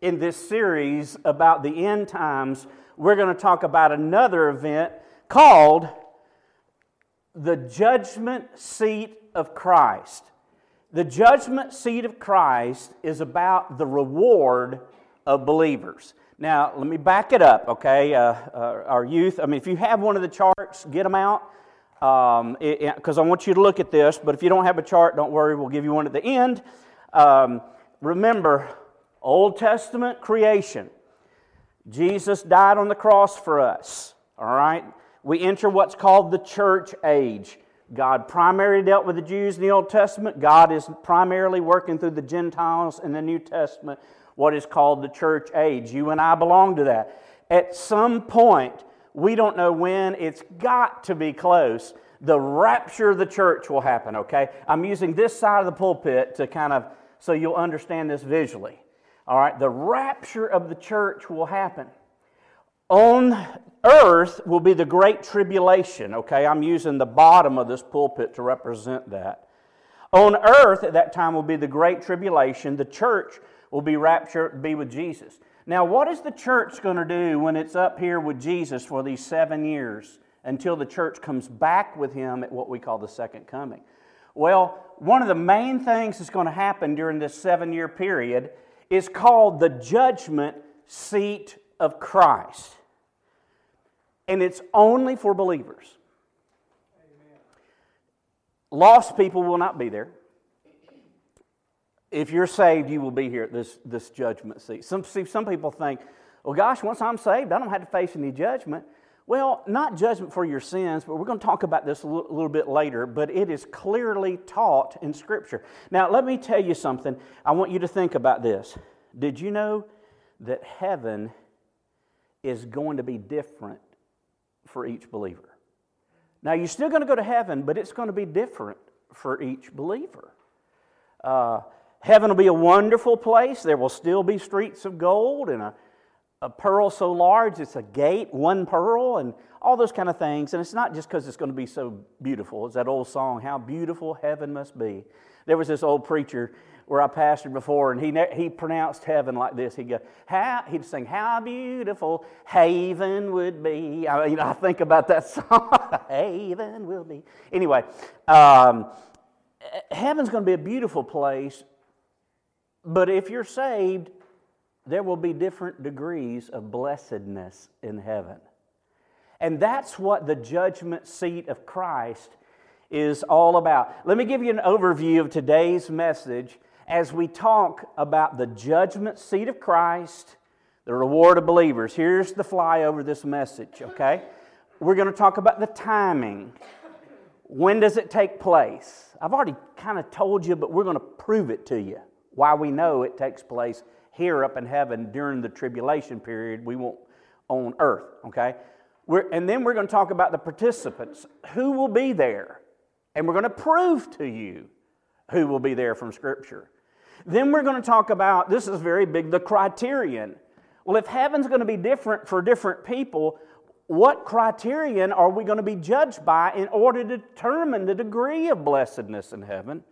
in this series about the end times, we're going to talk about another event called the judgment seat of Christ. The judgment seat of Christ is about the reward of believers. Now, let me back it up, okay? Uh, uh, our youth, I mean, if you have one of the charts, get them out because um, I want you to look at this. But if you don't have a chart, don't worry, we'll give you one at the end. Um, remember, Old Testament creation. Jesus died on the cross for us, all right? We enter what's called the church age. God primarily dealt with the Jews in the Old Testament. God is primarily working through the Gentiles in the New Testament what is called the church age. You and I belong to that. At some point, we don't know when, it's got to be close. The rapture of the church will happen, okay? I'm using this side of the pulpit to kind of so you'll understand this visually. All right, the rapture of the church will happen. On earth will be the great tribulation, okay? I'm using the bottom of this pulpit to represent that. On earth at that time will be the great tribulation. The church will be raptured, be with Jesus. Now, what is the church going to do when it's up here with Jesus for these seven years until the church comes back with him at what we call the second coming? Well, one of the main things that's going to happen during this seven year period is called the judgment seat of Christ. And it's only for believers. Amen. Lost people will not be there. If you're saved, you will be here at this, this judgment seat. Some, see, some people think, well, gosh, once I'm saved, I don't have to face any judgment. Well, not judgment for your sins, but we're going to talk about this a little, bit later, but it is clearly taught in Scripture. Now, let me tell you something. I want you to think about this. Did you know that heaven is going to be different for each believer? Now, you're still going to go to heaven, but it's going to be different for each believer. Uh, Heaven will be a wonderful place. There will still be streets of gold and a, a pearl so large it's a gate, one pearl, and all those kind of things. And it's not just because it's going to be so beautiful. It's that old song, How Beautiful Heaven Must Be. There was this old preacher where I pastored before, and he, he pronounced heaven like this. He'd go, how, he'd sing, How beautiful haven would be. I, you know, I think about that song, Haven will be. Anyway, um, heaven's going to be a beautiful place, but if you're saved, there will be different degrees of blessedness in heaven. And that's what the judgment seat of Christ is all about. Let me give you an overview of today's message as we talk about the judgment seat of Christ, the reward of believers. Here's the flyover this message, okay? We're going to talk about the timing. When does it take place? I've already kind of told you, but we're going to prove it to you why we know it takes place here up in heaven during the tribulation period. We won't on earth, okay? We're, and then we're going to talk about the participants. Who will be there? And we're going to prove to you who will be there from Scripture. Then we're going to talk about this is very big the criterion. Well, if heaven's going to be different for different people, what criterion are we going to be judged by in order to determine the degree of blessedness in heaven?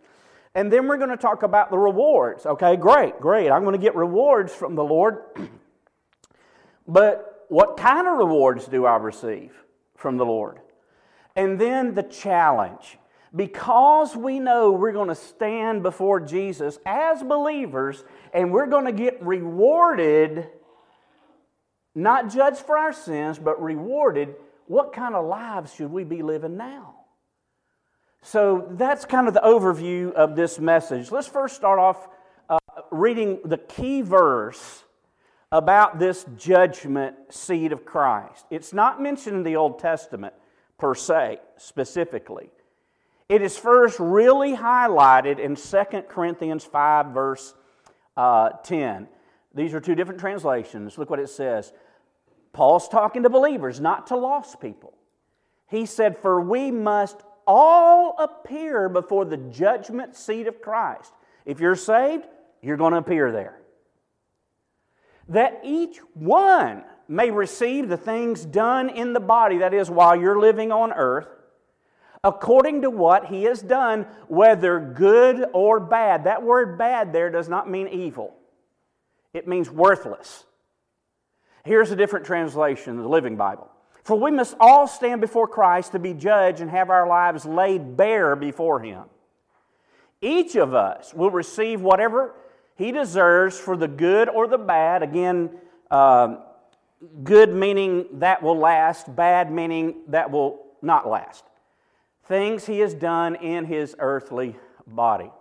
And then we're going to talk about the rewards. Okay, great, great. I'm going to get rewards from the Lord. but what kind of rewards do I receive from the Lord? And then the challenge. Because we know we're going to stand before Jesus as believers and we're going to get rewarded, not judged for our sins, but rewarded, what kind of lives should we be living now? So that's kind of the overview of this message. Let's first start off uh, reading the key verse about this judgment seat of Christ. It's not mentioned in the Old Testament per se, specifically. It is first really highlighted in 2 Corinthians 5, verse uh, 10. These are two different translations. Look what it says. Paul's talking to believers, not to lost people. He said, For we must all appear before the judgment seat of Christ. If you're saved, you're going to appear there. That each one may receive the things done in the body, that is, while you're living on earth, according to what he has done, whether good or bad. That word bad there does not mean evil, it means worthless. Here's a different translation, the Living Bible. For we must all stand before Christ to be judged and have our lives laid bare before Him. Each of us will receive whatever he deserves for the good or the bad. Again, uh, good meaning that will last, bad meaning that will not last. Things he has done in his earthly body.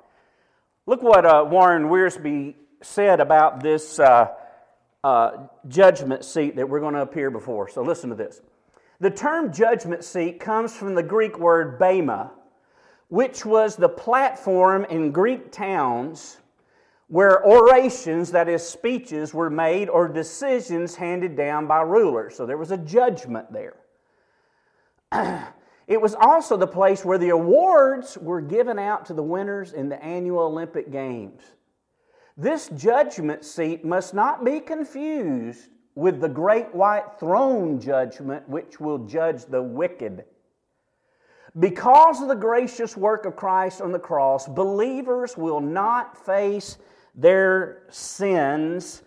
Look what uh, Warren Wiersbe said about this uh, uh, judgment seat that we're going to appear before. So listen to this. The term judgment seat comes from the Greek word bema, which was the platform in Greek towns where orations, that is, speeches, were made or decisions handed down by rulers. So there was a judgment there. it was also the place where the awards were given out to the winners in the annual Olympic Games. This judgment seat must not be confused with the great white throne judgment, which will judge the wicked. Because of the gracious work of Christ on the cross, believers will not face their sins,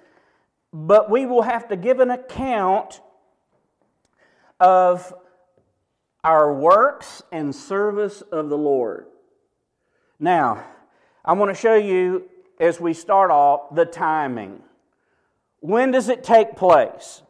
but we will have to give an account of our works and service of the Lord. Now, I want to show you as we start off the timing. When does it take place?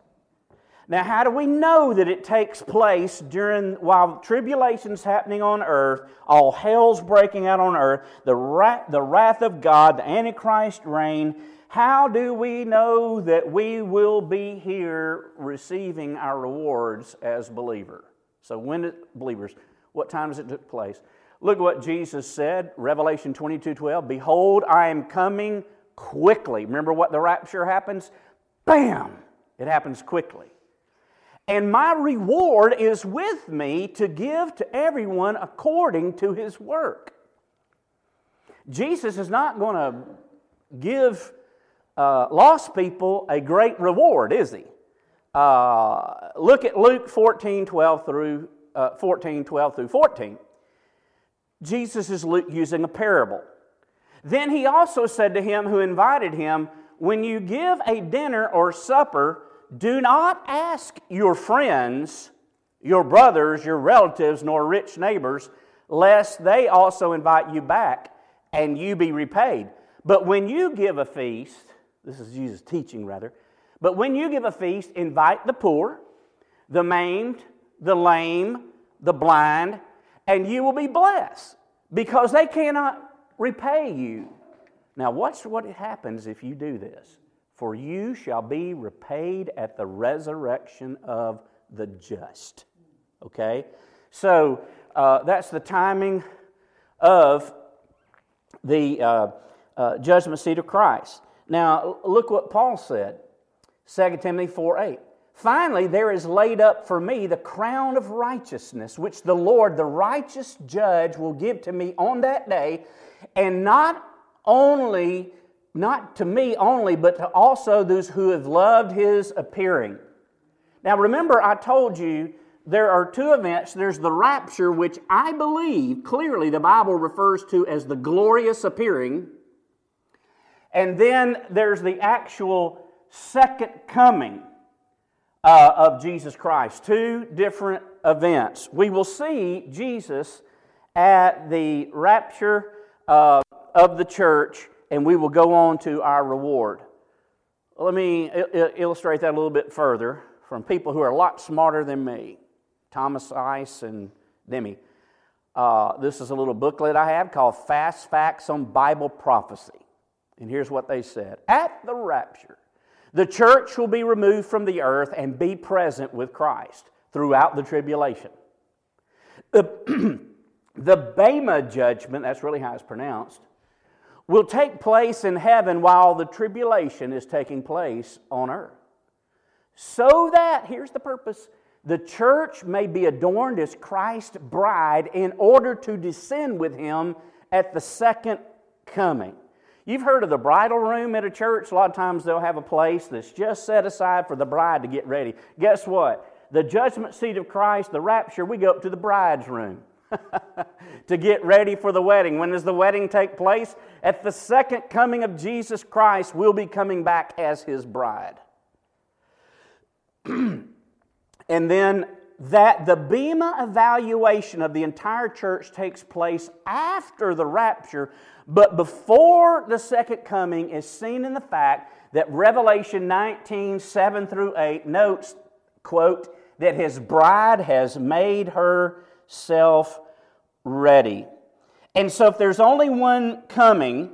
Now, how do we know that it takes place during while tribulation's happening on earth, all hell's breaking out on earth, the wrath, the wrath of God, the Antichrist reign? How do we know that we will be here receiving our rewards as believer? So, when did believers? What time does it take place? Look what Jesus said, Revelation 22 12. Behold, I am coming quickly. Remember what the rapture happens? Bam! It happens quickly and my reward is with me to give to everyone according to his work. Jesus is not going to give uh, lost people a great reward, is he? Uh, look at Luke 14, 12 through uh, 14, 12 through 14. Jesus is using a parable. Then he also said to him who invited him, When you give a dinner or supper, do not ask your friends, your brothers, your relatives, nor rich neighbors, lest they also invite you back and you be repaid. But when you give a feast, this is Jesus teaching rather, but when you give a feast, invite the poor, the maimed, the lame, the blind, and you will be blessed because they cannot repay you. Now, watch what happens if you do this for you shall be repaid at the resurrection of the just. Okay? So uh, that's the timing of the uh, uh, judgment seat of Christ. Now, look what Paul said 2 Timothy 4 8. Finally, there is laid up for me the crown of righteousness, which the Lord, the righteous judge, will give to me on that day, and not only not to me only, but to also those who have loved his appearing. Now, remember, I told you there are two events. There's the rapture, which I believe clearly the Bible refers to as the glorious appearing. And then there's the actual second coming uh, of Jesus Christ. Two different events. We will see Jesus at the rapture uh, of the church and we will go on to our reward. Let me illustrate that a little bit further from people who are a lot smarter than me Thomas Ice and Demy. Uh, this is a little booklet I have called Fast Facts on Bible Prophecy. And here's what they said At the rapture, the church will be removed from the earth and be present with Christ throughout the tribulation. The, the Bema judgment, that's really how it's pronounced, will take place in heaven while the tribulation is taking place on earth. So that, here's the purpose, the church may be adorned as Christ's bride in order to descend with him at the second coming. You've heard of the bridal room at a church. A lot of times they'll have a place that's just set aside for the bride to get ready. Guess what? The judgment seat of Christ, the rapture, we go up to the bride's room. to get ready for the wedding. When does the wedding take place? At the second coming of Jesus Christ, we'll be coming back as his bride. and then that the Bema evaluation of the entire church takes place after the rapture, but before the second coming is seen in the fact that Revelation 19, 7 through 8 notes, quote, that his bride has made herself ready. And so if there's only one coming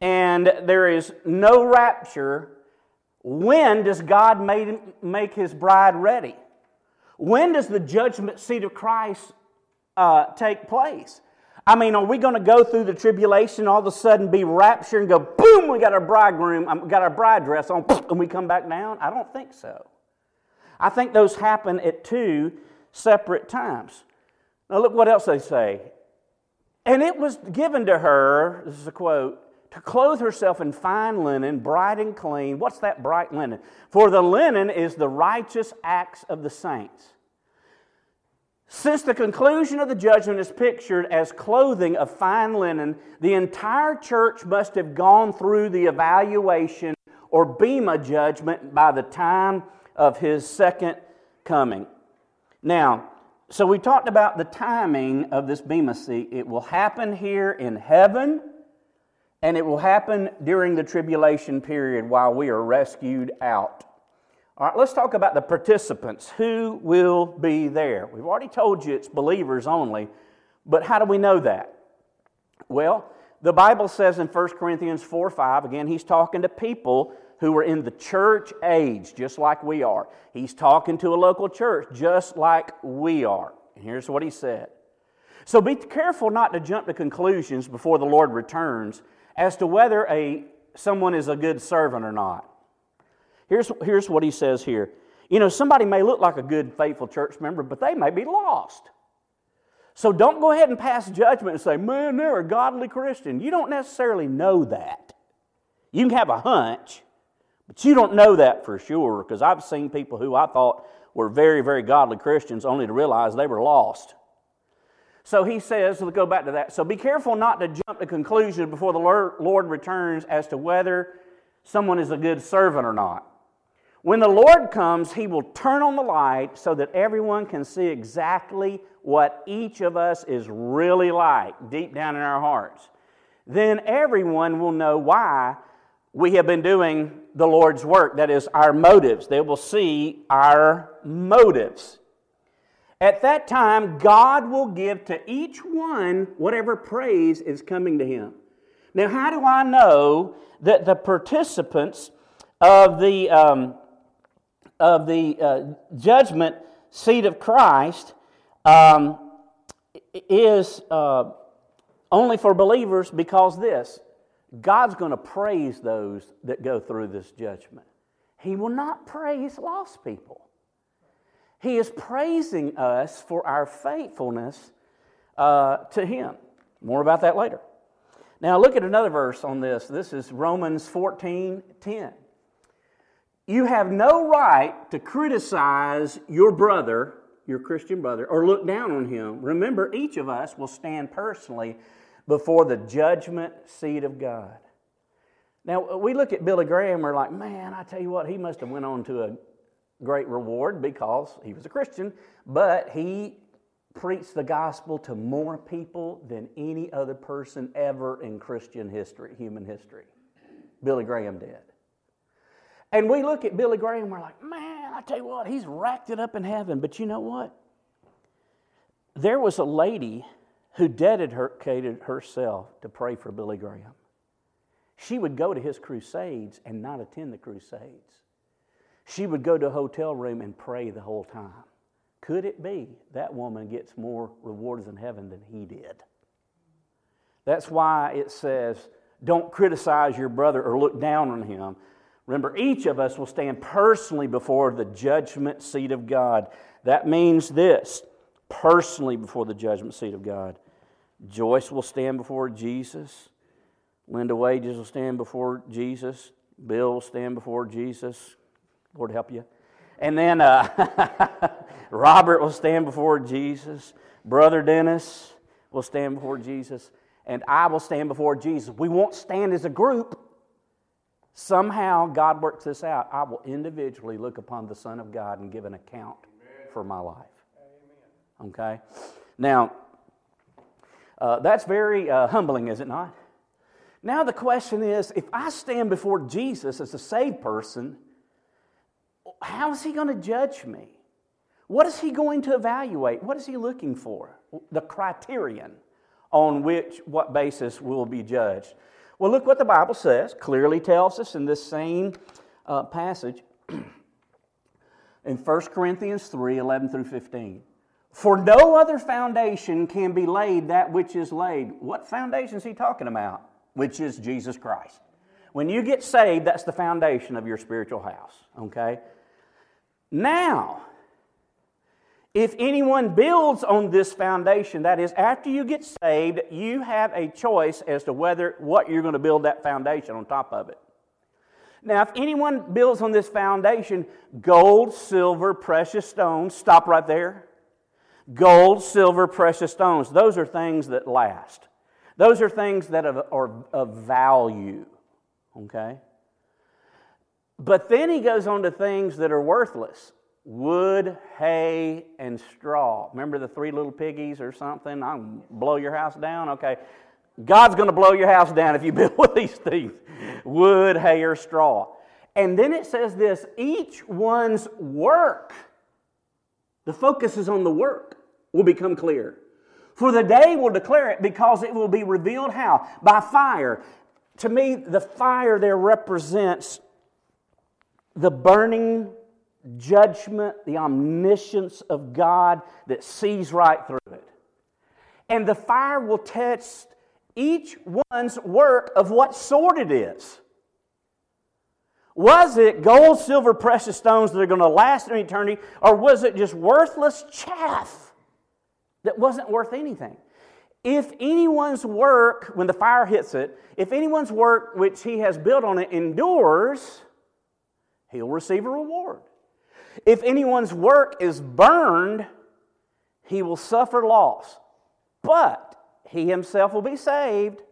and there is no rapture, when does God make his bride ready? When does the judgment seat of Christ uh, take place? I mean, are we going to go through the tribulation, all of a sudden be raptured and go, boom, we got our bridegroom, um, got our bride dress on, and we come back down? I don't think so. I think those happen at two separate times. Now, look what else they say. And it was given to her, this is a quote, to clothe herself in fine linen, bright and clean. What's that bright linen? For the linen is the righteous acts of the saints. Since the conclusion of the judgment is pictured as clothing of fine linen, the entire church must have gone through the evaluation or Bema judgment by the time of his second coming. Now, so we talked about the timing of this Bema seat. It will happen here in heaven and it will happen during the tribulation period while we are rescued out. All right, let's talk about the participants. Who will be there? We've already told you it's believers only, but how do we know that? Well, the Bible says in 1 Corinthians 4 5, again, he's talking to people who are in the church age, just like we are. He's talking to a local church, just like we are. And here's what he said. So be careful not to jump to conclusions before the Lord returns as to whether a, someone is a good servant or not. Here's, here's what he says here. You know, somebody may look like a good, faithful church member, but they may be lost. So don't go ahead and pass judgment and say, man, they're a godly Christian. You don't necessarily know that. You can have a hunch, but you don't know that for sure because I've seen people who I thought were very, very godly Christians only to realize they were lost. So he says, let's go back to that. So be careful not to jump to conclusions before the Lord returns as to whether someone is a good servant or not. When the Lord comes, he will turn on the light so that everyone can see exactly what each of us is really like deep down in our hearts. Then everyone will know why we have been doing the Lord's work. That is, our motives. They will see our motives. At that time, God will give to each one whatever praise is coming to him. Now, how do I know that the participants of the, um, of the uh, judgment seat of Christ um, is uh, only for believers? Because this God's going to praise those that go through this judgment, He will not praise lost people. He is praising us for our faithfulness uh, to Him. More about that later. Now, look at another verse on this. This is Romans 14 10. You have no right to criticize your brother, your Christian brother, or look down on him. Remember, each of us will stand personally before the judgment seat of God. Now, we look at Billy Graham, we're like, man, I tell you what, he must have went on to a great reward because he was a Christian, but he preached the gospel to more people than any other person ever in Christian history, human history. Billy Graham did. And we look at Billy Graham, we're like, man, I tell you what, he's racked it up in heaven. But you know what? There was a lady who dedicated herself to pray for Billy Graham. She would go to his crusades and not attend the crusades. She would go to a hotel room and pray the whole time. Could it be that woman gets more rewards in heaven than he did? That's why it says, don't criticize your brother or look down on him. Remember, each of us will stand personally before the judgment seat of God. That means this personally before the judgment seat of God. Joyce will stand before Jesus. Linda Wages will stand before Jesus. Bill will stand before Jesus. Lord help you. And then uh, Robert will stand before Jesus. Brother Dennis will stand before Jesus. And I will stand before Jesus. We won't stand as a group. Somehow God works this out. I will individually look upon the Son of God and give an account Amen. for my life. Amen. Okay? Now, uh, that's very uh, humbling, is it not? Now, the question is if I stand before Jesus as a saved person, how is he going to judge me? What is he going to evaluate? What is he looking for? The criterion on which, what basis will be judged. Well, look what the Bible says, clearly tells us in this same uh, passage in 1 Corinthians 3 11 through 15. For no other foundation can be laid that which is laid. What foundation is he talking about? Which is Jesus Christ. When you get saved, that's the foundation of your spiritual house, okay? Now, if anyone builds on this foundation, that is, after you get saved, you have a choice as to whether what you're going to build that foundation on top of it. Now, if anyone builds on this foundation, gold, silver, precious stones, stop right there. Gold, silver, precious stones, those are things that last. Those are things that are of value, okay? But then he goes on to things that are worthless wood, hay, and straw. Remember the three little piggies or something? I'll blow your house down? Okay. God's going to blow your house down if you build with these things wood, hay, or straw. And then it says this each one's work, the focus is on the work, will become clear. For the day will declare it because it will be revealed how? By fire. To me, the fire there represents the burning judgment, the omniscience of God that sees right through it. And the fire will test each one's work of what sort it is. Was it gold, silver, precious stones that are going to last in eternity, or was it just worthless chaff that wasn't worth anything? If anyone's work, when the fire hits it, if anyone's work which he has built on it endures, he'll receive a reward. If anyone's work is burned, he will suffer loss, but he himself will be saved,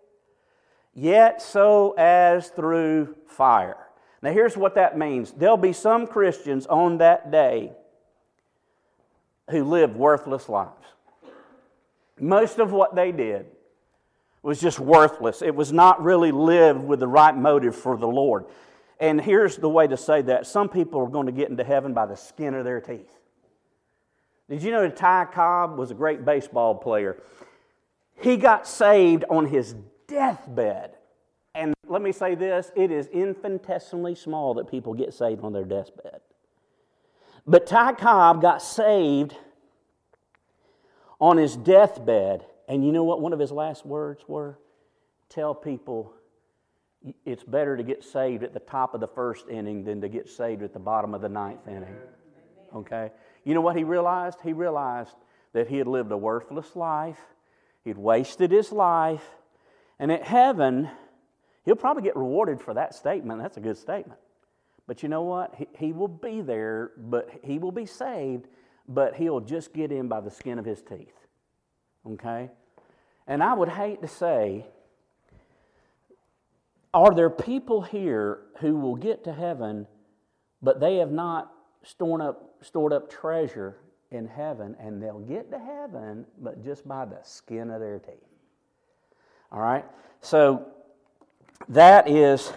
yet so as through fire. Now, here's what that means there'll be some Christians on that day who live worthless lives. Most of what they did was just worthless. It was not really lived with the right motive for the Lord. And here's the way to say that some people are going to get into heaven by the skin of their teeth. Did you know that Ty Cobb was a great baseball player? He got saved on his deathbed. And let me say this it is infinitesimally small that people get saved on their deathbed. But Ty Cobb got saved on his deathbed. And you know what one of his last words were? Tell people it's better to get saved at the top of the first inning than to get saved at the bottom of the ninth inning. Okay? You know what he realized? He realized that he had lived a worthless life, he'd wasted his life, and at heaven, he'll probably get rewarded for that statement. That's a good statement. But you know what? He, he will be there, but he will be saved, but he'll just get in by the skin of his teeth. Okay? And I would hate to say are there people here who will get to heaven, but they have not stored up, stored up treasure in heaven, and they'll get to heaven, but just by the skin of their teeth? All right? So that is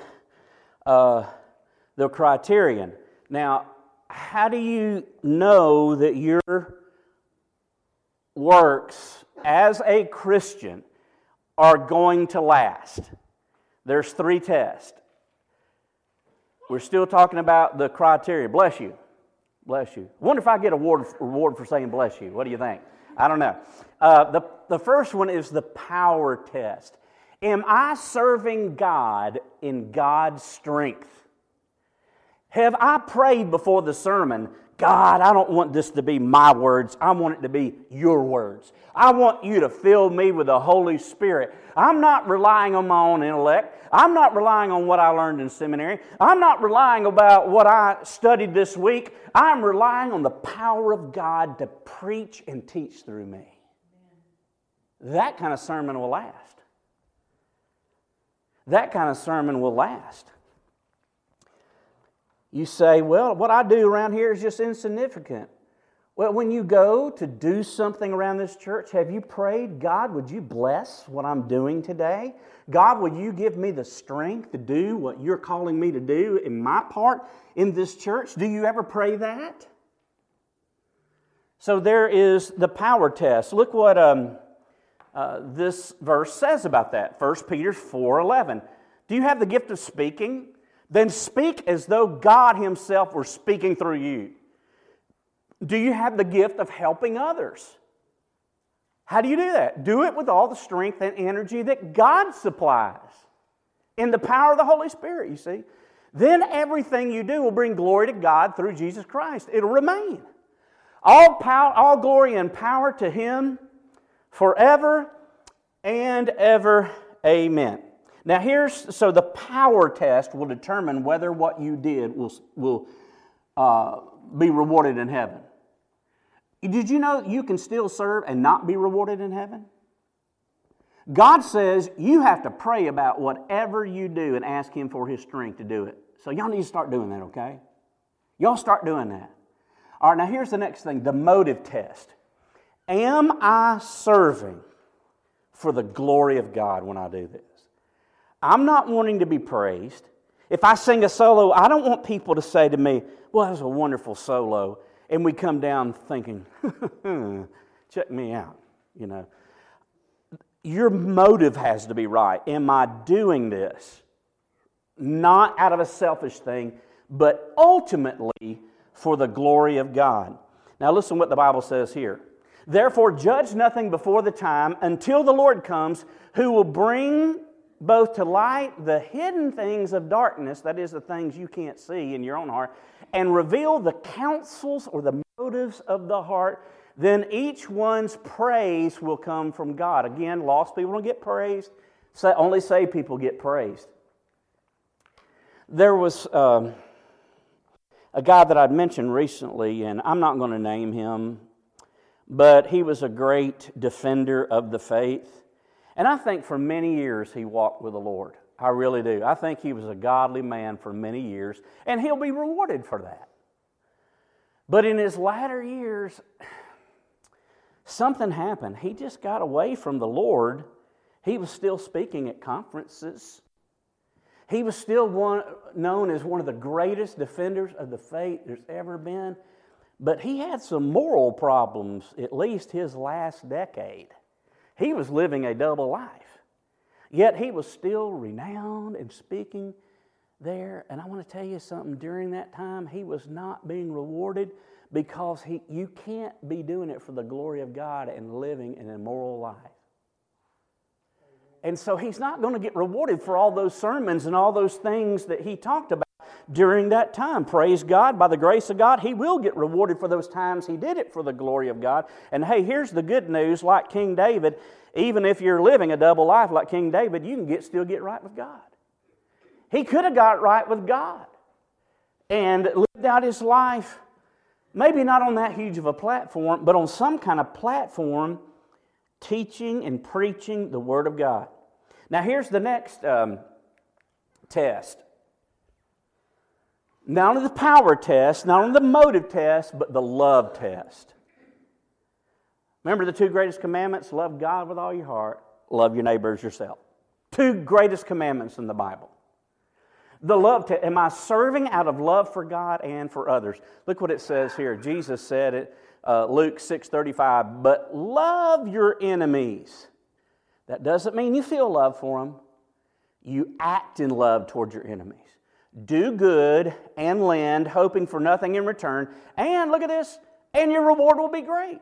uh, the criterion. Now, how do you know that your works as a Christian are going to last? There's three tests. We're still talking about the criteria. Bless you. Bless you. Wonder if I get a reward, reward for saying bless you. What do you think? I don't know. Uh, the, the first one is the power test. Am I serving God in God's strength? Have I prayed before the sermon, God, I don't want this to be my words. I want it to be your words. I want you to fill me with the Holy Spirit. I'm not relying on my own intellect. I'm not relying on what I learned in seminary. I'm not relying about what I studied this week. I'm relying on the power of God to preach and teach through me. That kind of sermon will last. That kind of sermon will last. You say, well, what I do around here is just insignificant. Well, when you go to do something around this church, have you prayed, God, would you bless what I'm doing today? God, will you give me the strength to do what you're calling me to do in my part in this church? Do you ever pray that? So there is the power test. Look what um, uh, this verse says about that. 1 Peter 4.11. Do you have the gift of speaking? Then speak as though God Himself were speaking through you. Do you have the gift of helping others? How do you do that? Do it with all the strength and energy that God supplies in the power of the Holy Spirit, you see. Then everything you do will bring glory to God through Jesus Christ. It'll remain. All power, all glory and power to Him forever and ever. Amen. Now, here's so the power test will determine whether what you did will, will uh, be rewarded in heaven. Did you know you can still serve and not be rewarded in heaven? God says you have to pray about whatever you do and ask Him for His strength to do it. So, y'all need to start doing that, okay? Y'all start doing that. All right, now here's the next thing the motive test. Am I serving for the glory of God when I do this? I'm not wanting to be praised. If I sing a solo, I don't want people to say to me, Well, that was a wonderful solo. And we come down thinking, Check me out, you know. Your motive has to be right. Am I doing this not out of a selfish thing, but ultimately for the glory of God? Now, listen what the Bible says here. Therefore, judge nothing before the time until the Lord comes, who will bring both to light the hidden things of darkness, that is, the things you can't see in your own heart, and reveal the counsels or the motives of the heart, then each one's praise will come from God. Again, lost people don't get praised, only saved people get praised. There was um, a guy that I'd mentioned recently, and I'm not going to name him, but he was a great defender of the faith. And I think for many years he walked with the Lord. I really do. I think he was a godly man for many years, and he'll be rewarded for that. But in his latter years, something happened. He just got away from the Lord. He was still speaking at conferences. He was still one, known as one of the greatest defenders of the faith there's ever been. But he had some moral problems, at least his last decade. He was living a double life. Yet he was still renowned and speaking there. And I want to tell you something during that time, he was not being rewarded because he, you can't be doing it for the glory of God and living an immoral life. And so he's not going to get rewarded for all those sermons and all those things that he talked about during that time. Praise God, by the grace of God, he will get rewarded for those times he did it for the glory of God. And hey, here's the good news like King David, even if you're living a double life like King David, you can get, still get right with God. He could have got right with God and lived out his life, maybe not on that huge of a platform, but on some kind of platform teaching and preaching the Word of God. Now, here's the next um, test not only the power test, not only the motive test, but the love test. Remember the two greatest commandments love God with all your heart, love your neighbors yourself. Two greatest commandments in the Bible. The love test, am I serving out of love for God and for others? Look what it says here. Jesus said it, uh, Luke 6:35, but love your enemies. That doesn't mean you feel love for them. You act in love towards your enemies do good and lend, hoping for nothing in return. And look at this, and your reward will be great.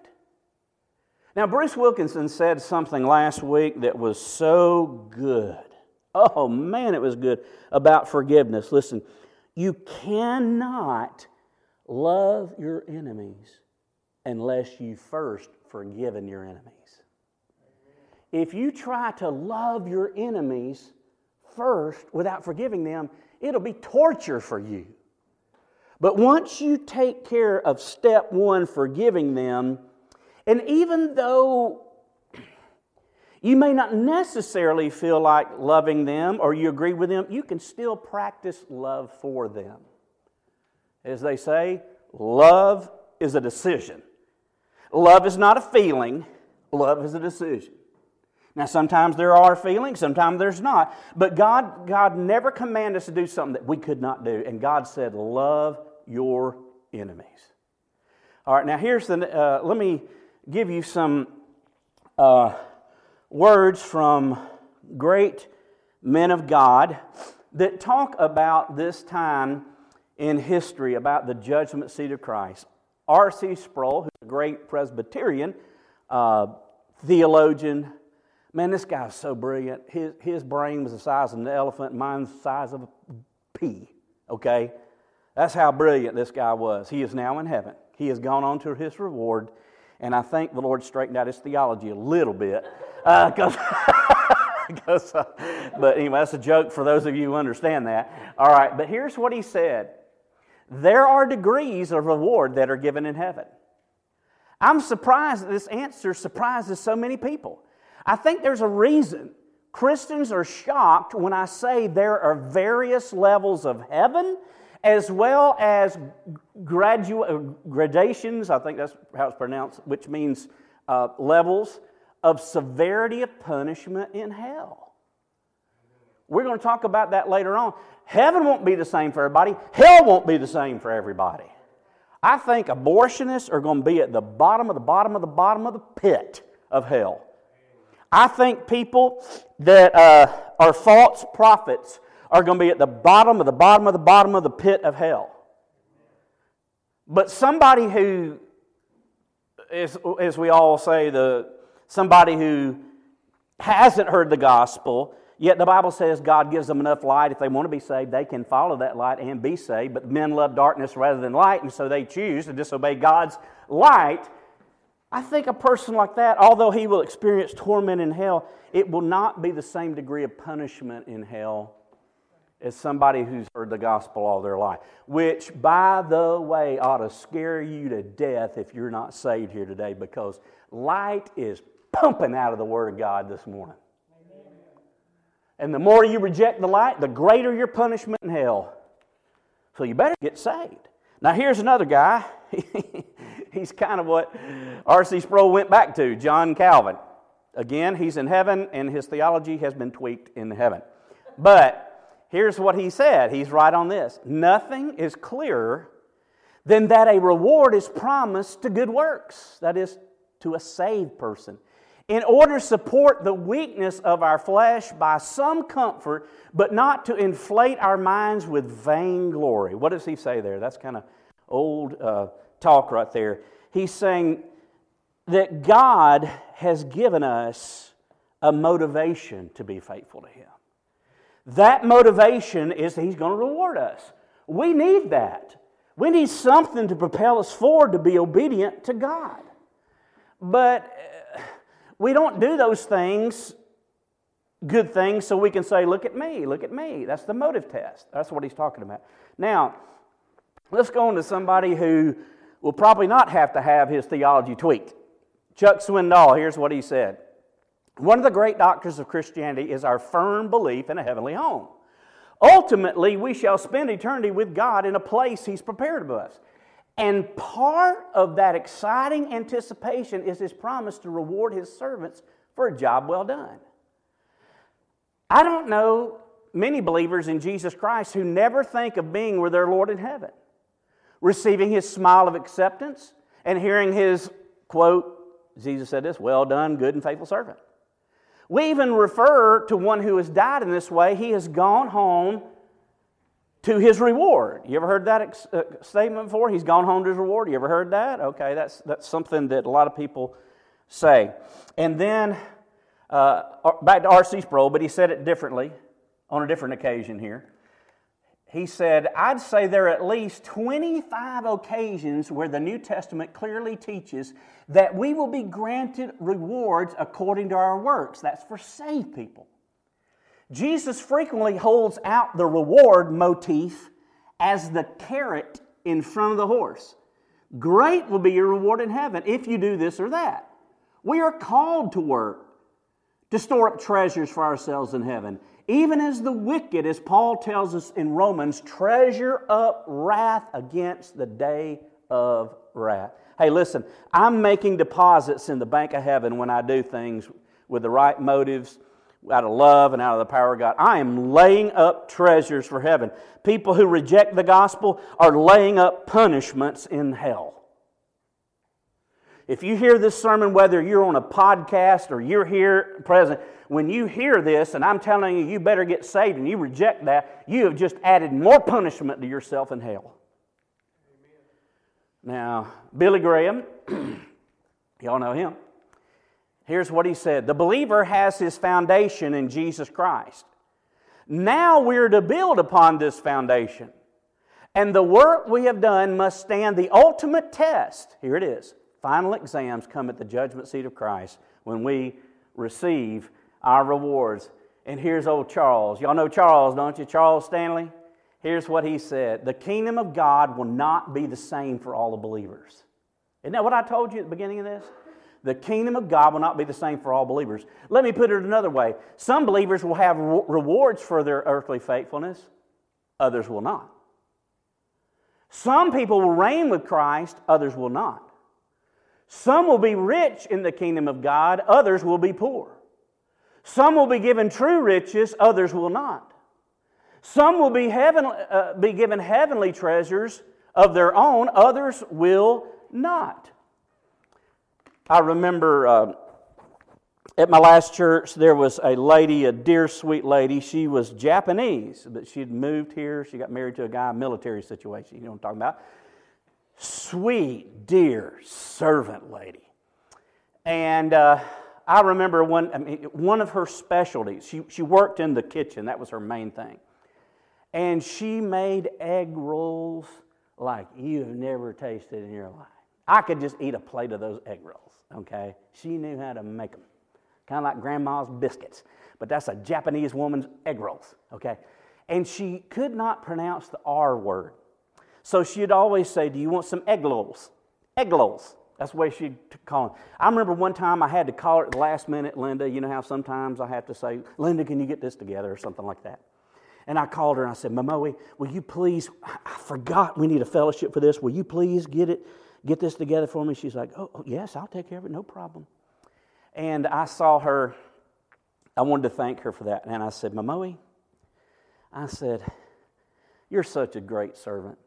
Now, Bruce Wilkinson said something last week that was so good. Oh, man, it was good about forgiveness. Listen, You cannot love your enemies unless you first forgiven your enemies. If you try to love your enemies first without forgiving them, it'll be torture for you. But once you take care of step one, forgiving them, and even though you may not necessarily feel like loving them or you agree with them, you can still practice love for them. As they say, love is a decision. Love is not a feeling, love is a decision. Now, sometimes there are feelings, sometimes there's not. But God, God never commanded us to do something that we could not do. And God said, Love your enemies. All right, now here's the, uh, let me give you some uh, words from great men of God that talk about this time in history, about the judgment seat of Christ. R.C. Sproul, who's a great Presbyterian uh, theologian, man, this guy's so brilliant. His, his brain was the size of an elephant, mine's the size of a pea, okay? That's how brilliant this guy was. He is now in heaven. He has gone on to his reward, and I think the Lord straightened out his theology a little bit. Because. Uh, uh, but anyway, that's a joke for those of you who understand that. All right, but here's what he said there are degrees of reward that are given in heaven. I'm surprised that this answer surprises so many people. I think there's a reason. Christians are shocked when I say there are various levels of heaven as well as gradua- uh, gradations, I think that's how it's pronounced, which means uh, levels of severity of punishment in hell. We're going to talk about that later on. Heaven won't be the same for everybody, hell won't be the same for everybody. I think abortionists are going to be at the bottom of the bottom of the bottom of the pit of hell. I think people that uh, are false prophets are going to be at the bottom of the bottom of the bottom of the pit of hell. But somebody who as we all say, the, somebody who hasn't heard the gospel, yet the Bible says God gives them enough light. If they want to be saved, they can follow that light and be saved. But men love darkness rather than light, and so they choose to disobey God's light. I think a person like that, although he will experience torment in hell, it will not be the same degree of punishment in hell as somebody who's heard the gospel all their life, which, by the way, ought to scare you to death if you're not saved here today because light is pumping out of the Word of God this morning. And the more you reject the light, the greater your punishment in hell. So you better get saved. Now, here's another guy. he's kind of what R.C. Sproul went back to, John Calvin. Again, he's in heaven, and his theology has been tweaked in heaven. But Here's what he said. He's right on this. Nothing is clearer than that a reward is promised to good works, that is, to a saved person, in order to support the weakness of our flesh by some comfort, but not to inflate our minds with vainglory. What does he say there? That's kind of old uh, talk right there. He's saying that God has given us a motivation to be faithful to Him. That motivation is that He's going to reward us. We need that. We need something to propel us forward to be obedient to God. But uh, we don't do those things, good things, so we can say, Look at me, look at me. That's the motive test. That's what He's talking about. Now, let's go on to somebody who will probably not have to have his theology tweaked. Chuck Swindoll, here's what he said one of the great doctrines of Christianity is our firm belief in a heavenly home. Ultimately, we shall spend eternity with God in a place He's prepared for us. And part of that exciting anticipation is His promise to reward His servants for a job well done. I don't know many believers in Jesus Christ who never think of being with their Lord in heaven, receiving His smile of acceptance and hearing His quote, Jesus said this, well done, good and faithful servant. We even refer to one who has died in this way. He has gone home to his reward. You ever heard that ex- uh, statement before? He's gone home to his reward. You ever heard that? Okay, that's, that's something that a lot of people say. And then uh, back to R.C. Sproul, but he said it differently on a different occasion here. He said, I'd say there are at least 25 occasions where the New Testament clearly teaches that we will be granted rewards according to our works. That's for saved people. Jesus frequently holds out the reward motif as the carrot in front of the horse. Great will be your reward in heaven if you do this or that. We are called to work to store up treasures for ourselves in heaven. Even as the wicked, as Paul tells us in Romans, treasure up wrath against the day of wrath. Hey, listen, I'm making deposits in the bank of heaven when I do things with the right motives, out of love and out of the power of God. I am laying up treasures for heaven. People who reject the gospel are laying up punishments in hell. If you hear this sermon, whether you're on a podcast or you're here present, when you hear this and I'm telling you, you better get saved and you reject that, you have just added more punishment to yourself in hell. Now, Billy Graham, y'all know him. Here's what he said The believer has his foundation in Jesus Christ. Now we're to build upon this foundation. And the work we have done must stand the ultimate test. Here it is Final exams come at the judgment seat of Christ when we receive our rewards. And here's old Charles. Y'all know Charles, don't you? Charles Stanley? Here's what he said The kingdom of God will not be the same for all the believers. Isn't that what I told you at the beginning of this? The kingdom of God will not be the same for all believers. Let me put it another way some believers will have rewards for their earthly faithfulness, others will not. Some people will reign with Christ, others will not. Some will be rich in the kingdom of God, others will be poor. Some will be given true riches, others will not. Some will be, heaven, uh, be given heavenly treasures of their own, others will not. I remember uh, at my last church, there was a lady, a dear, sweet lady. She was Japanese, but she'd moved here. She got married to a guy, military situation. You know what I'm talking about? Sweet, dear servant lady. And uh, I remember one, I mean, one of her specialties, she, she worked in the kitchen, that was her main thing. And she made egg rolls like you've never tasted in your life. I could just eat a plate of those egg rolls, okay? She knew how to make them, kind of like grandma's biscuits. But that's a Japanese woman's egg rolls, okay? And she could not pronounce the R word. So she'd always say, Do you want some egg rolls? Egg rolls. That's the way she'd call them. I remember one time I had to call her at the last minute, Linda. You know how sometimes I have to say, Linda, can you get this together or something like that? And I called her and I said, Mamoe, will you please, I forgot we need a fellowship for this. Will you please get it, get this together for me? She's like, oh, oh yes, I'll take care of it, no problem. And I saw her, I wanted to thank her for that. And I said, Mamoe, I said, you're such a great servant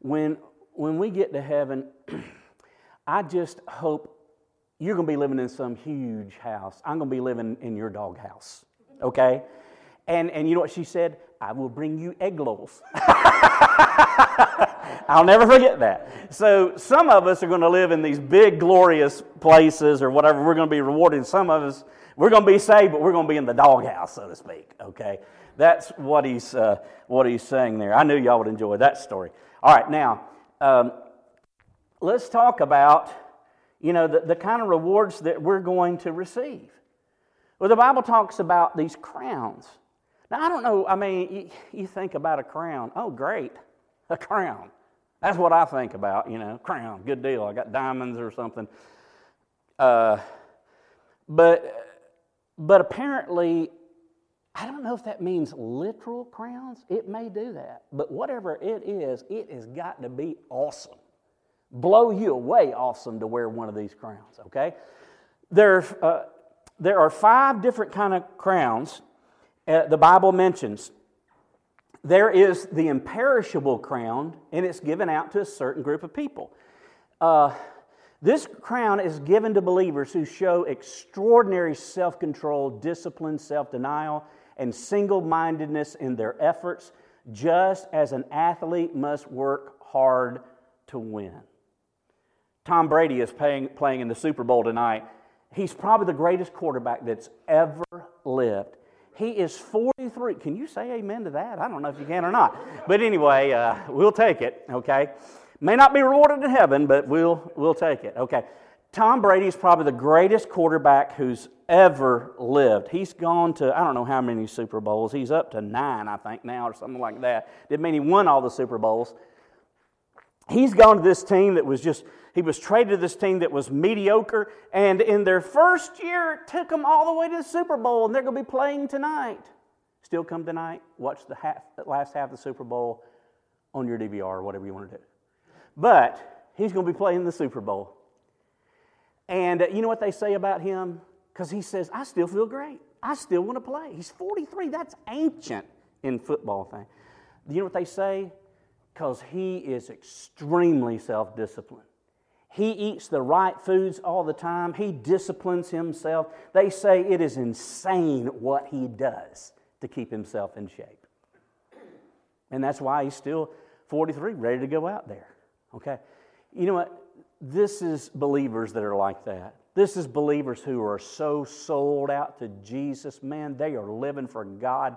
when, when we get to heaven, I just hope you're going to be living in some huge house. I'm going to be living in your dog house, okay? And, and you know what she said? I will bring you egg rolls. I'll never forget that. So, some of us are going to live in these big, glorious places or whatever. We're going to be rewarded. Some of us, we're going to be saved, but we're going to be in the doghouse, so to speak. Okay? That's what he's, uh, what he's saying there. I knew y'all would enjoy that story. All right, now, um, let's talk about, you know, the, the kind of rewards that we're going to receive. Well, the Bible talks about these crowns. Now, I don't know, I mean, you, you think about a crown. Oh, great, a crown. That's what I think about, you know, crown, good deal. I got diamonds or something. Uh, but, but apparently, I don't know if that means literal crowns. It may do that. But whatever it is, it has got to be awesome. Blow you away awesome to wear one of these crowns, okay? There, uh, there are five different kind of crowns uh, the Bible mentions. There is the imperishable crown, and it's given out to a certain group of people. Uh, this crown is given to believers who show extraordinary self control, discipline, self denial, and single mindedness in their efforts, just as an athlete must work hard to win. Tom Brady is playing, playing in the Super Bowl tonight. He's probably the greatest quarterback that's ever lived. He is 43. Can you say amen to that? I don't know if you can or not. But anyway, uh, we'll take it, okay? May not be rewarded in heaven, but we'll, we'll take it, okay? Tom Brady is probably the greatest quarterback who's ever lived. He's gone to, I don't know how many Super Bowls. He's up to nine, I think, now, or something like that. Didn't mean he won all the Super Bowls. He's gone to this team that was just, he was traded to this team that was mediocre, and in their first year, took them all the way to the Super Bowl, and they're going to be playing tonight. Still come tonight, watch the, half, the last half of the Super Bowl on your DVR or whatever you want to do. But he's going to be playing the Super Bowl. And uh, you know what they say about him? Because he says, I still feel great. I still want to play. He's 43. That's ancient in football thing. You know what they say? Because he is extremely self disciplined. He eats the right foods all the time. He disciplines himself. They say it is insane what he does to keep himself in shape. And that's why he's still 43, ready to go out there. Okay? You know what? This is believers that are like that. This is believers who are so sold out to Jesus. Man, they are living for God.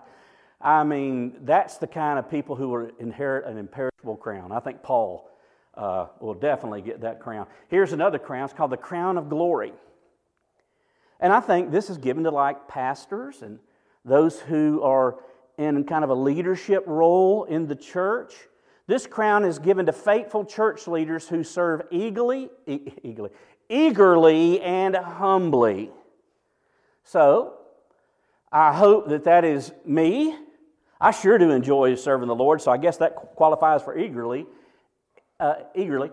I mean, that's the kind of people who will inherit an imperishable crown. I think Paul uh, will definitely get that crown. Here's another crown. It's called the crown of glory. And I think this is given to like pastors and those who are in kind of a leadership role in the church. This crown is given to faithful church leaders who serve eagerly, eagerly, eagerly and humbly. So, I hope that that is me. I sure do enjoy serving the Lord, so I guess that qualifies for eagerly. Uh, eagerly.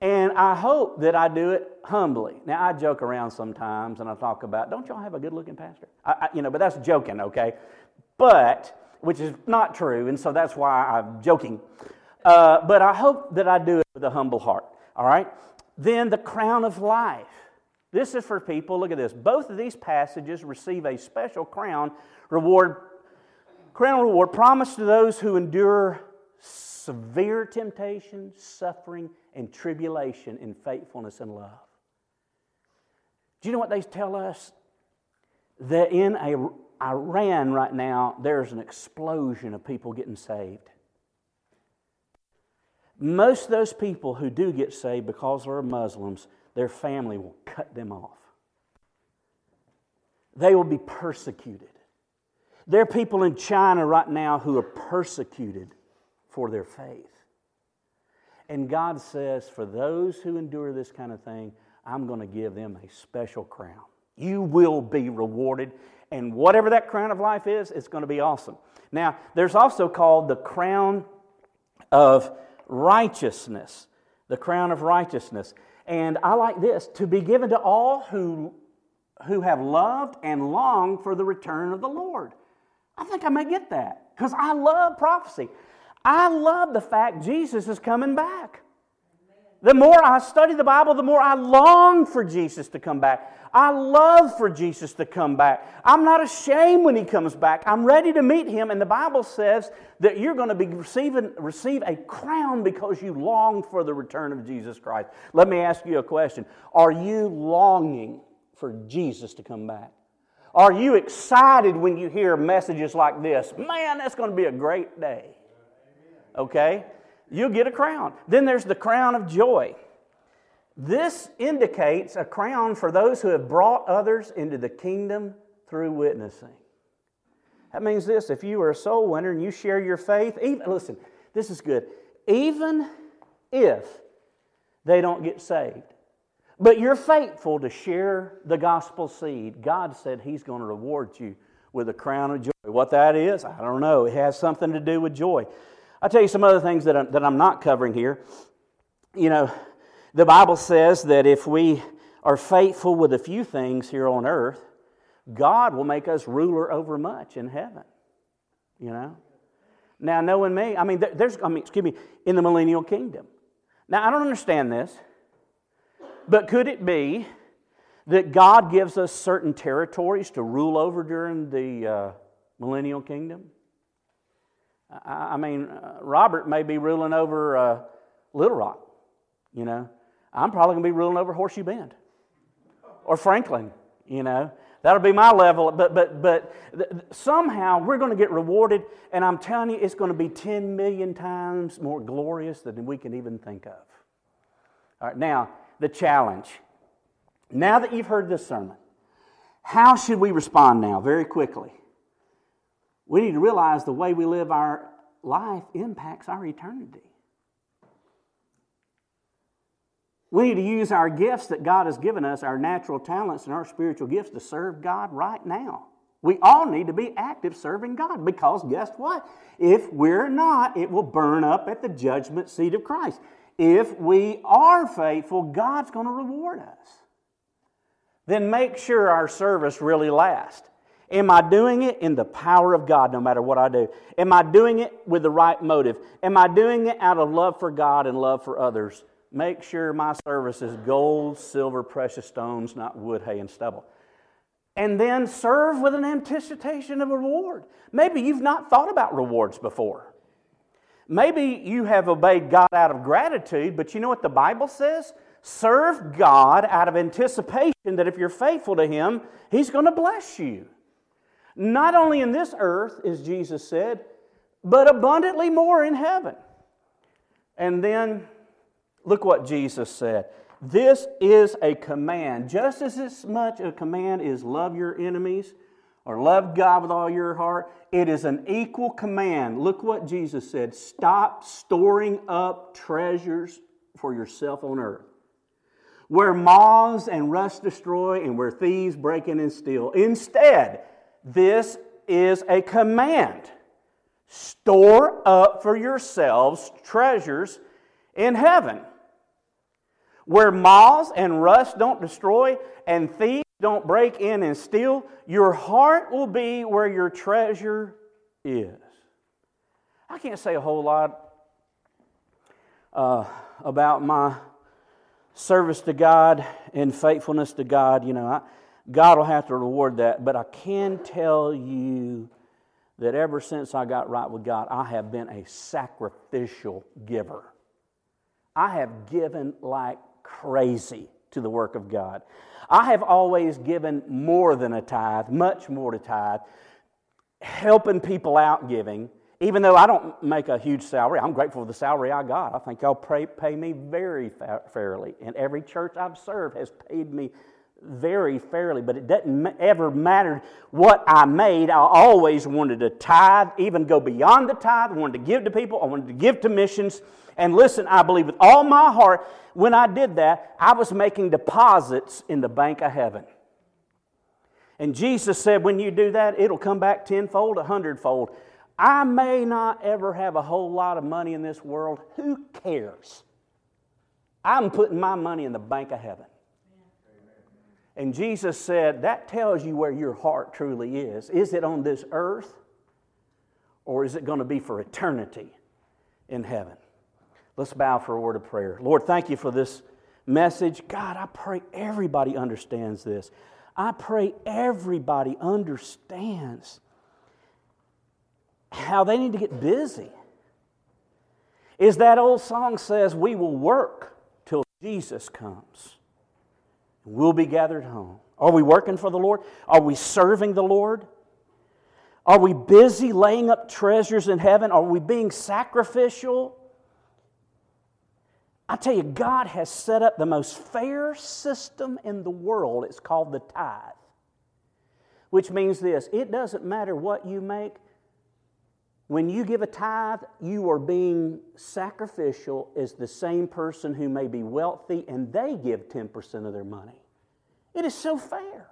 And I hope that I do it humbly. Now, I joke around sometimes and I talk about, don't y'all have a good looking pastor? I, I, you know, but that's joking, okay? But, which is not true, and so that's why I'm joking. Uh, but I hope that I do it with a humble heart, all right? Then the crown of life. This is for people, look at this. Both of these passages receive a special crown reward, crown reward promised to those who endure severe temptation, suffering, and tribulation in faithfulness and love. Do you know what they tell us? That in a, Iran right now, there's an explosion of people getting saved. Most of those people who do get saved because they're Muslims, their family will cut them off. They will be persecuted. There are people in China right now who are persecuted for their faith. And God says, for those who endure this kind of thing, I'm going to give them a special crown. You will be rewarded. And whatever that crown of life is, it's going to be awesome. Now, there's also called the crown of righteousness. The crown of righteousness. And I like this to be given to all who, who have loved and longed for the return of the Lord. I think I may get that because I love prophecy. I love the fact Jesus is coming back. The more I study the Bible, the more I long for Jesus to come back. I love for Jesus to come back. I'm not ashamed when he comes back. I'm ready to meet him. And the Bible says that you're going to be receiving, receive a crown because you long for the return of Jesus Christ. Let me ask you a question Are you longing for Jesus to come back? Are you excited when you hear messages like this? Man, that's going to be a great day okay? You'll get a crown. Then there's the crown of joy. This indicates a crown for those who have brought others into the kingdom through witnessing. That means this if you are a soul winner and you share your faith, even, listen, this is good. Even if they don't get saved, but you're faithful to share the gospel seed, God said He's going to reward you with a crown of joy. What that is, I don't know. It has something to do with joy. I'll tell you some other things that I'm, that I'm not covering here. You know, the Bible says that if we are faithful with a few things here on earth, God will make us ruler over much in heaven. You know? Now, knowing me, I mean, there's, I mean, excuse me, in the millennial kingdom. Now, I don't understand this, but could it be that God gives us certain territories to rule over during the uh, millennial kingdom? I, mean, uh, Robert may be ruling over uh, Little Rock, you know. I'm probably going to be ruling over Horseshoe Bend or Franklin, you know. That'll be my level. But, but, but somehow we're going to get rewarded, and I'm telling you, it's going to be 10 million times more glorious than we can even think of. All right, now, the challenge. Now that you've heard this sermon, how should we respond now, very quickly? We need to realize the way we live our life impacts our eternity. We need to use our gifts that God has given us, our natural talents and our spiritual gifts, to serve God right now. We all need to be active serving God because guess what? If we're not, it will burn up at the judgment seat of Christ. If we are faithful, God's going to reward us. Then make sure our service really lasts. Am I doing it in the power of God no matter what I do? Am I doing it with the right motive? Am I doing it out of love for God and love for others? Make sure my service is gold, silver, precious stones, not wood, hay, and stubble. And then serve with an anticipation of a reward. Maybe you've not thought about rewards before. Maybe you have obeyed God out of gratitude, but you know what the Bible says? Serve God out of anticipation that if you're faithful to Him, He's going to bless you. Not only in this earth, as Jesus said, but abundantly more in heaven. And then Look what Jesus said. This is a command. Just as much a command is love your enemies or love God with all your heart, it is an equal command. Look what Jesus said. Stop storing up treasures for yourself on earth. Where moths and rust destroy and where thieves break in and steal. Instead, this is a command. Store up for yourselves treasures in heaven where moths and rust don't destroy and thieves don't break in and steal, your heart will be where your treasure is. I can't say a whole lot uh, about my service to God and faithfulness to God. You know, I, God will have to reward that, but I can tell you that ever since I got right with God, I have been a sacrificial giver. I have given like crazy to the work of God. I have always given more than a tithe, much more to tithe, helping people out giving. Even though I don't make a huge salary, I'm grateful for the salary I got. I think y'all pay, pay me very fa- fairly. And every church I've served has paid me very fairly, but it doesn't ever matter what I made. I always wanted to tithe, even go beyond the tithe. I wanted to give to people. I wanted to give to missions. And listen, I believe with all my heart, when I did that, I was making deposits in the bank of heaven. And Jesus said, when you do that, it'll come back tenfold, a hundredfold. I may not ever have a whole lot of money in this world. Who cares? I'm putting my money in the bank of heaven. And Jesus said, That tells you where your heart truly is. Is it on this earth or is it going to be for eternity in heaven? Let's bow for a word of prayer. Lord, thank you for this message. God, I pray everybody understands this. I pray everybody understands how they need to get busy. Is that old song says, We will work till Jesus comes. We'll be gathered home. Are we working for the Lord? Are we serving the Lord? Are we busy laying up treasures in heaven? Are we being sacrificial? I tell you, God has set up the most fair system in the world. It's called the tithe, which means this it doesn't matter what you make. When you give a tithe, you are being sacrificial as the same person who may be wealthy and they give 10% of their money. It is so fair.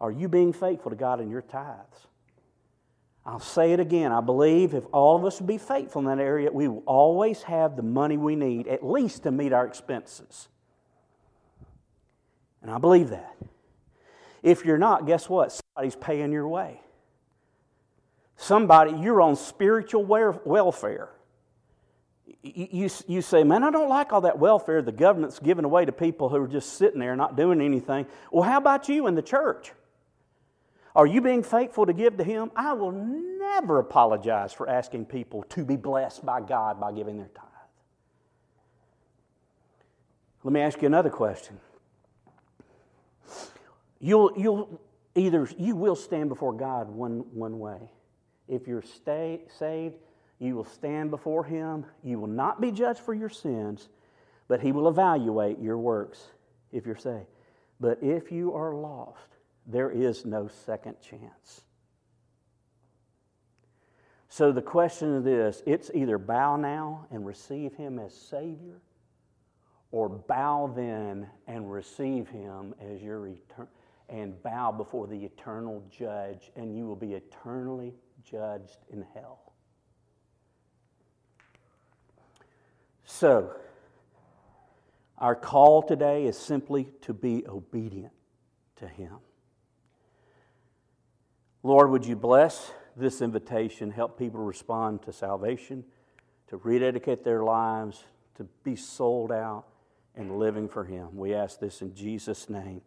Are you being faithful to God in your tithes? I'll say it again. I believe if all of us will be faithful in that area, we will always have the money we need, at least to meet our expenses. And I believe that. If you're not, guess what? Somebody's paying your way. Somebody, you're on spiritual welfare. You, you say, man, I don't like all that welfare the government's giving away to people who are just sitting there not doing anything. Well, how about you in the church? Are you being faithful to give to Him? I will never apologize for asking people to be blessed by God by giving their tithe. Let me ask you another question. You'll, you'll either, you will stand before God one, one way. If you're stay, saved, you will stand before Him. You will not be judged for your sins, but He will evaluate your works if you're saved. But if you are lost, there is no second chance. So the question is this it's either bow now and receive Him as Savior, or bow then and receive Him as your eternal and bow before the eternal judge, and you will be eternally judged in hell. So, our call today is simply to be obedient to Him. Lord, would you bless this invitation, help people respond to salvation, to rededicate their lives, to be sold out and living for Him? We ask this in Jesus' name.